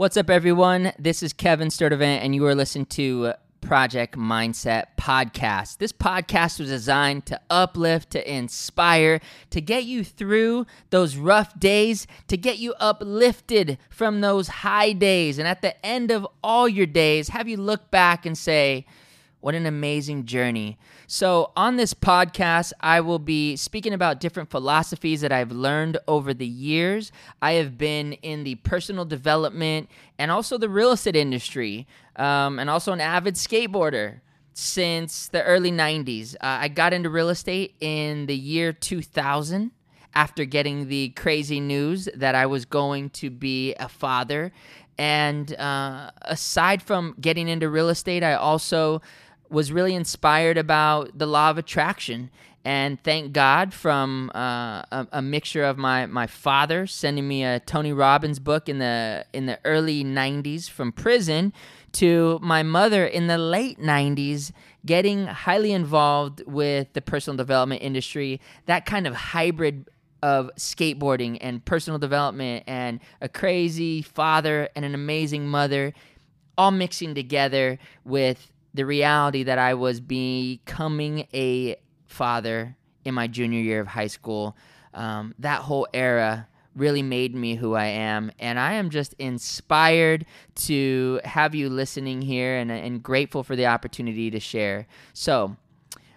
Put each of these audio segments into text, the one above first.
What's up, everyone? This is Kevin Sturdivant, and you are listening to Project Mindset Podcast. This podcast was designed to uplift, to inspire, to get you through those rough days, to get you uplifted from those high days. And at the end of all your days, have you look back and say, what an amazing journey. So, on this podcast, I will be speaking about different philosophies that I've learned over the years. I have been in the personal development and also the real estate industry, um, and also an avid skateboarder since the early 90s. Uh, I got into real estate in the year 2000 after getting the crazy news that I was going to be a father. And uh, aside from getting into real estate, I also was really inspired about the law of attraction. And thank God from uh, a, a, mixture of my, my father sending me a Tony Robbins book in the in the early 90s from prison to my mother in the late 90s getting highly involved with the personal development industry that kind of hybrid of skateboarding and personal development and a crazy father and an amazing mother all mixing together with the reality that I was becoming a father in my junior year of high school. Um, that whole era really made me who I am. And I am just inspired to have you listening here and, and grateful for the opportunity to share. So,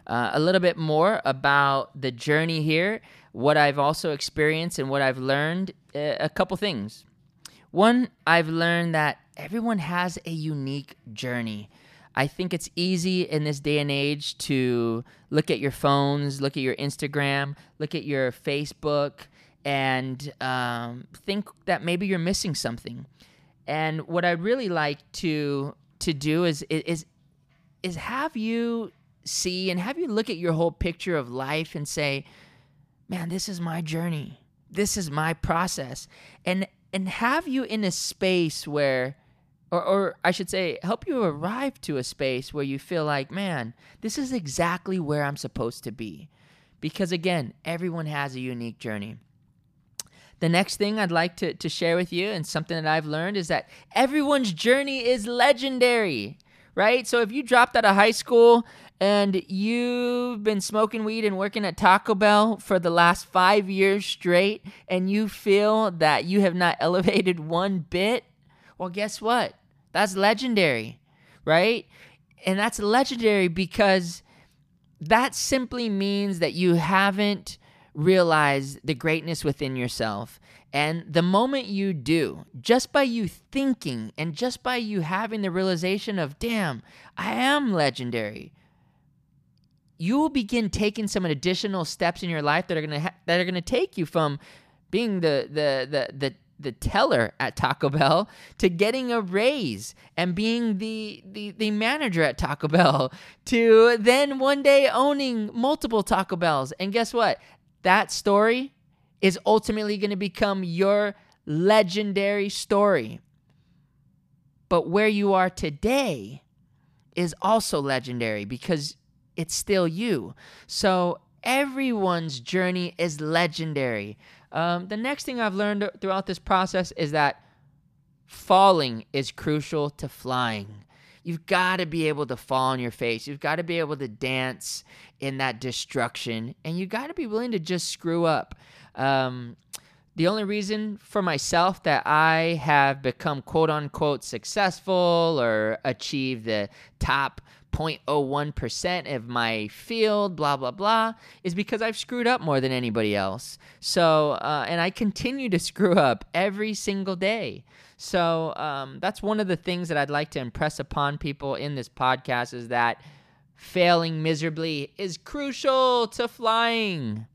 uh, a little bit more about the journey here, what I've also experienced and what I've learned. Uh, a couple things. One, I've learned that everyone has a unique journey. I think it's easy in this day and age to look at your phones, look at your Instagram, look at your Facebook, and um, think that maybe you're missing something. And what I'd really like to to do is is is have you see and have you look at your whole picture of life and say, "Man, this is my journey. This is my process." And and have you in a space where or, or I should say, help you arrive to a space where you feel like, man, this is exactly where I'm supposed to be. Because again, everyone has a unique journey. The next thing I'd like to, to share with you, and something that I've learned, is that everyone's journey is legendary, right? So if you dropped out of high school and you've been smoking weed and working at Taco Bell for the last five years straight, and you feel that you have not elevated one bit, well, guess what? That's legendary, right? And that's legendary because that simply means that you haven't realized the greatness within yourself. And the moment you do, just by you thinking and just by you having the realization of, damn, I am legendary, you will begin taking some additional steps in your life that are gonna ha- that are gonna take you from being the the the the the teller at Taco Bell to getting a raise and being the, the, the manager at Taco Bell to then one day owning multiple Taco Bells. And guess what? That story is ultimately going to become your legendary story. But where you are today is also legendary because it's still you. So everyone's journey is legendary. Um, the next thing I've learned throughout this process is that falling is crucial to flying. You've got to be able to fall on your face. You've got to be able to dance in that destruction, and you've got to be willing to just screw up. Um, the only reason for myself that I have become quote unquote successful or achieved the top 0.01% of my field, blah, blah, blah, is because I've screwed up more than anybody else. So, uh, and I continue to screw up every single day. So, um, that's one of the things that I'd like to impress upon people in this podcast is that failing miserably is crucial to flying.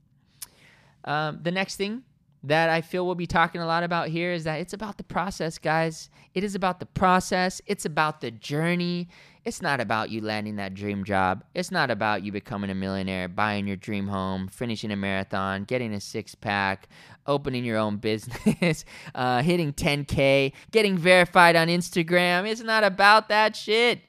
Um, the next thing that I feel we'll be talking a lot about here is that it's about the process, guys. It is about the process, it's about the journey. It's not about you landing that dream job. It's not about you becoming a millionaire, buying your dream home, finishing a marathon, getting a six pack, opening your own business, uh, hitting 10K, getting verified on Instagram. It's not about that shit.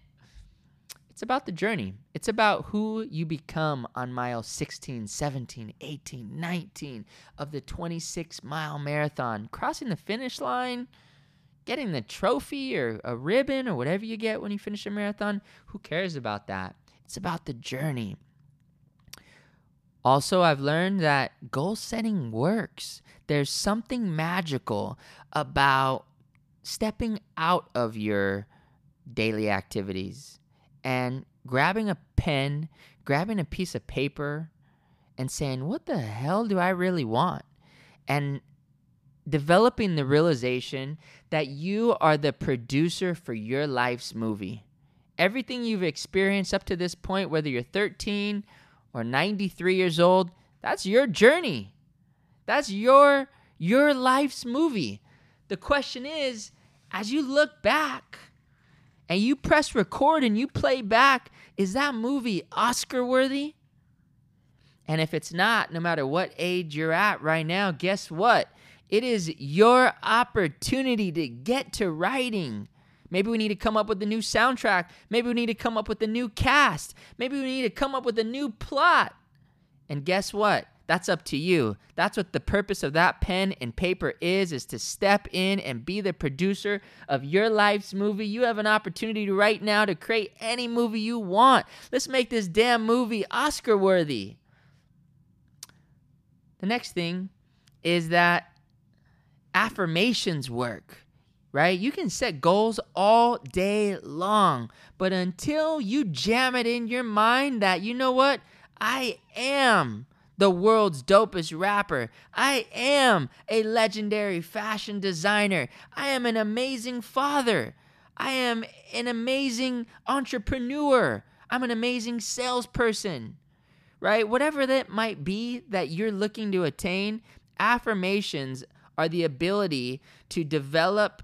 It's about the journey. It's about who you become on mile 16, 17, 18, 19 of the 26 mile marathon. Crossing the finish line, getting the trophy or a ribbon or whatever you get when you finish a marathon. Who cares about that? It's about the journey. Also, I've learned that goal setting works. There's something magical about stepping out of your daily activities and grabbing a pen, grabbing a piece of paper, and saying, What the hell do I really want? And developing the realization that you are the producer for your life's movie. Everything you've experienced up to this point, whether you're 13 or 93 years old, that's your journey. That's your your life's movie. The question is, as you look back and you press record and you play back, is that movie Oscar worthy? And if it's not, no matter what age you're at right now, guess what? It is your opportunity to get to writing. Maybe we need to come up with a new soundtrack. Maybe we need to come up with a new cast. Maybe we need to come up with a new plot. And guess what? That's up to you. That's what the purpose of that pen and paper is is to step in and be the producer of your life's movie. You have an opportunity right now to create any movie you want. Let's make this damn movie Oscar worthy. The next thing is that affirmations work, right? You can set goals all day long, but until you jam it in your mind that, you know what? I am the world's dopest rapper. I am a legendary fashion designer. I am an amazing father. I am an amazing entrepreneur. I'm an amazing salesperson, right? Whatever that might be that you're looking to attain, affirmations are the ability to develop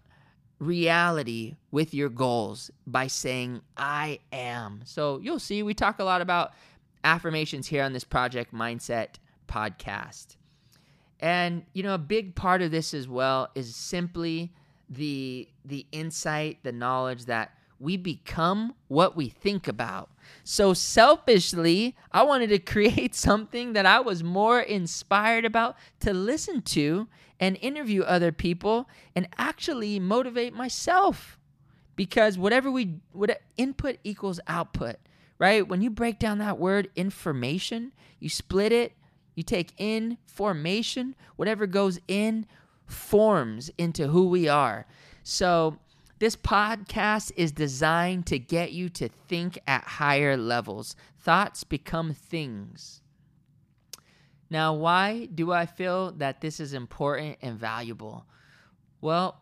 reality with your goals by saying, I am. So you'll see, we talk a lot about affirmations here on this Project Mindset podcast. And, you know, a big part of this as well is simply the the insight, the knowledge that we become what we think about. So selfishly, I wanted to create something that I was more inspired about to listen to and interview other people and actually motivate myself. Because whatever we what input equals output, right? When you break down that word information, you split it, you take in formation, whatever goes in forms into who we are. So this podcast is designed to get you to think at higher levels. Thoughts become things. Now, why do I feel that this is important and valuable? Well,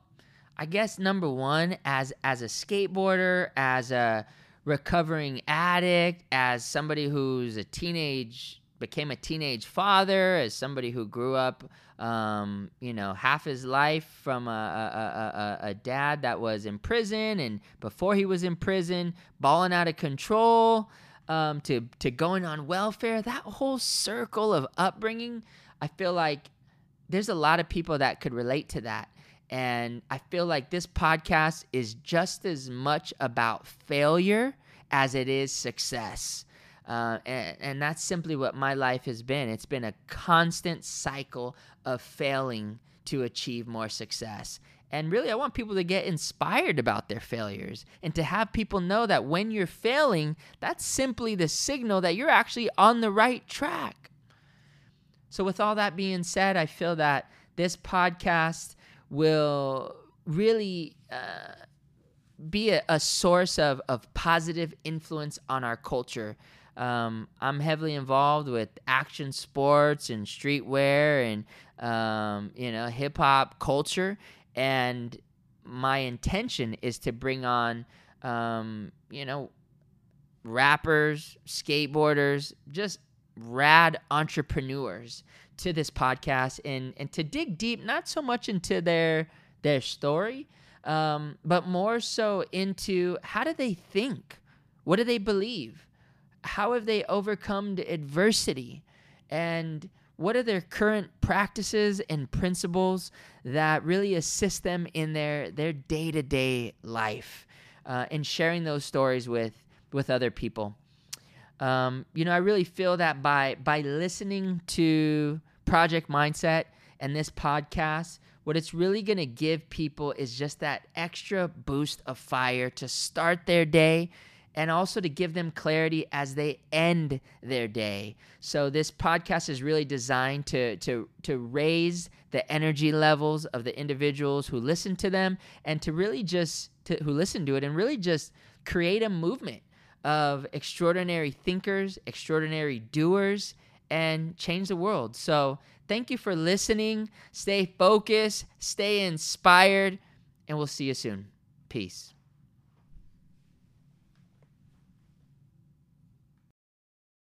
I guess number one, as as a skateboarder, as a recovering addict, as somebody who's a teenage became a teenage father, as somebody who grew up, um, you know, half his life from a, a, a, a, dad that was in prison, and before he was in prison, balling out of control, um, to to going on welfare. That whole circle of upbringing, I feel like there's a lot of people that could relate to that. And I feel like this podcast is just as much about failure as it is success. Uh, and, and that's simply what my life has been. It's been a constant cycle of failing to achieve more success. And really, I want people to get inspired about their failures and to have people know that when you're failing, that's simply the signal that you're actually on the right track. So, with all that being said, I feel that this podcast will really uh, be a, a, source of, of positive influence on our culture. Um, I'm heavily involved with action sports and streetwear and um, you know hip hop culture, and my intention is to bring on um, you know rappers, skateboarders, just rad entrepreneurs to this podcast and and to dig deep not so much into their their story um, but more so into how do they think? What do they believe? How have they overcome adversity? And what are their current practices and principles that really assist them in their their day-to-day life uh, and sharing those stories with with other people um, you know i really feel that by by listening to project mindset and this podcast what it's really going to give people is just that extra boost of fire to start their day and also to give them clarity as they end their day. So this podcast is really designed to to to raise the energy levels of the individuals who listen to them and to really just to, who listen to it and really just create a movement of extraordinary thinkers, extraordinary doers and change the world. So, thank you for listening. Stay focused, stay inspired, and we'll see you soon. Peace.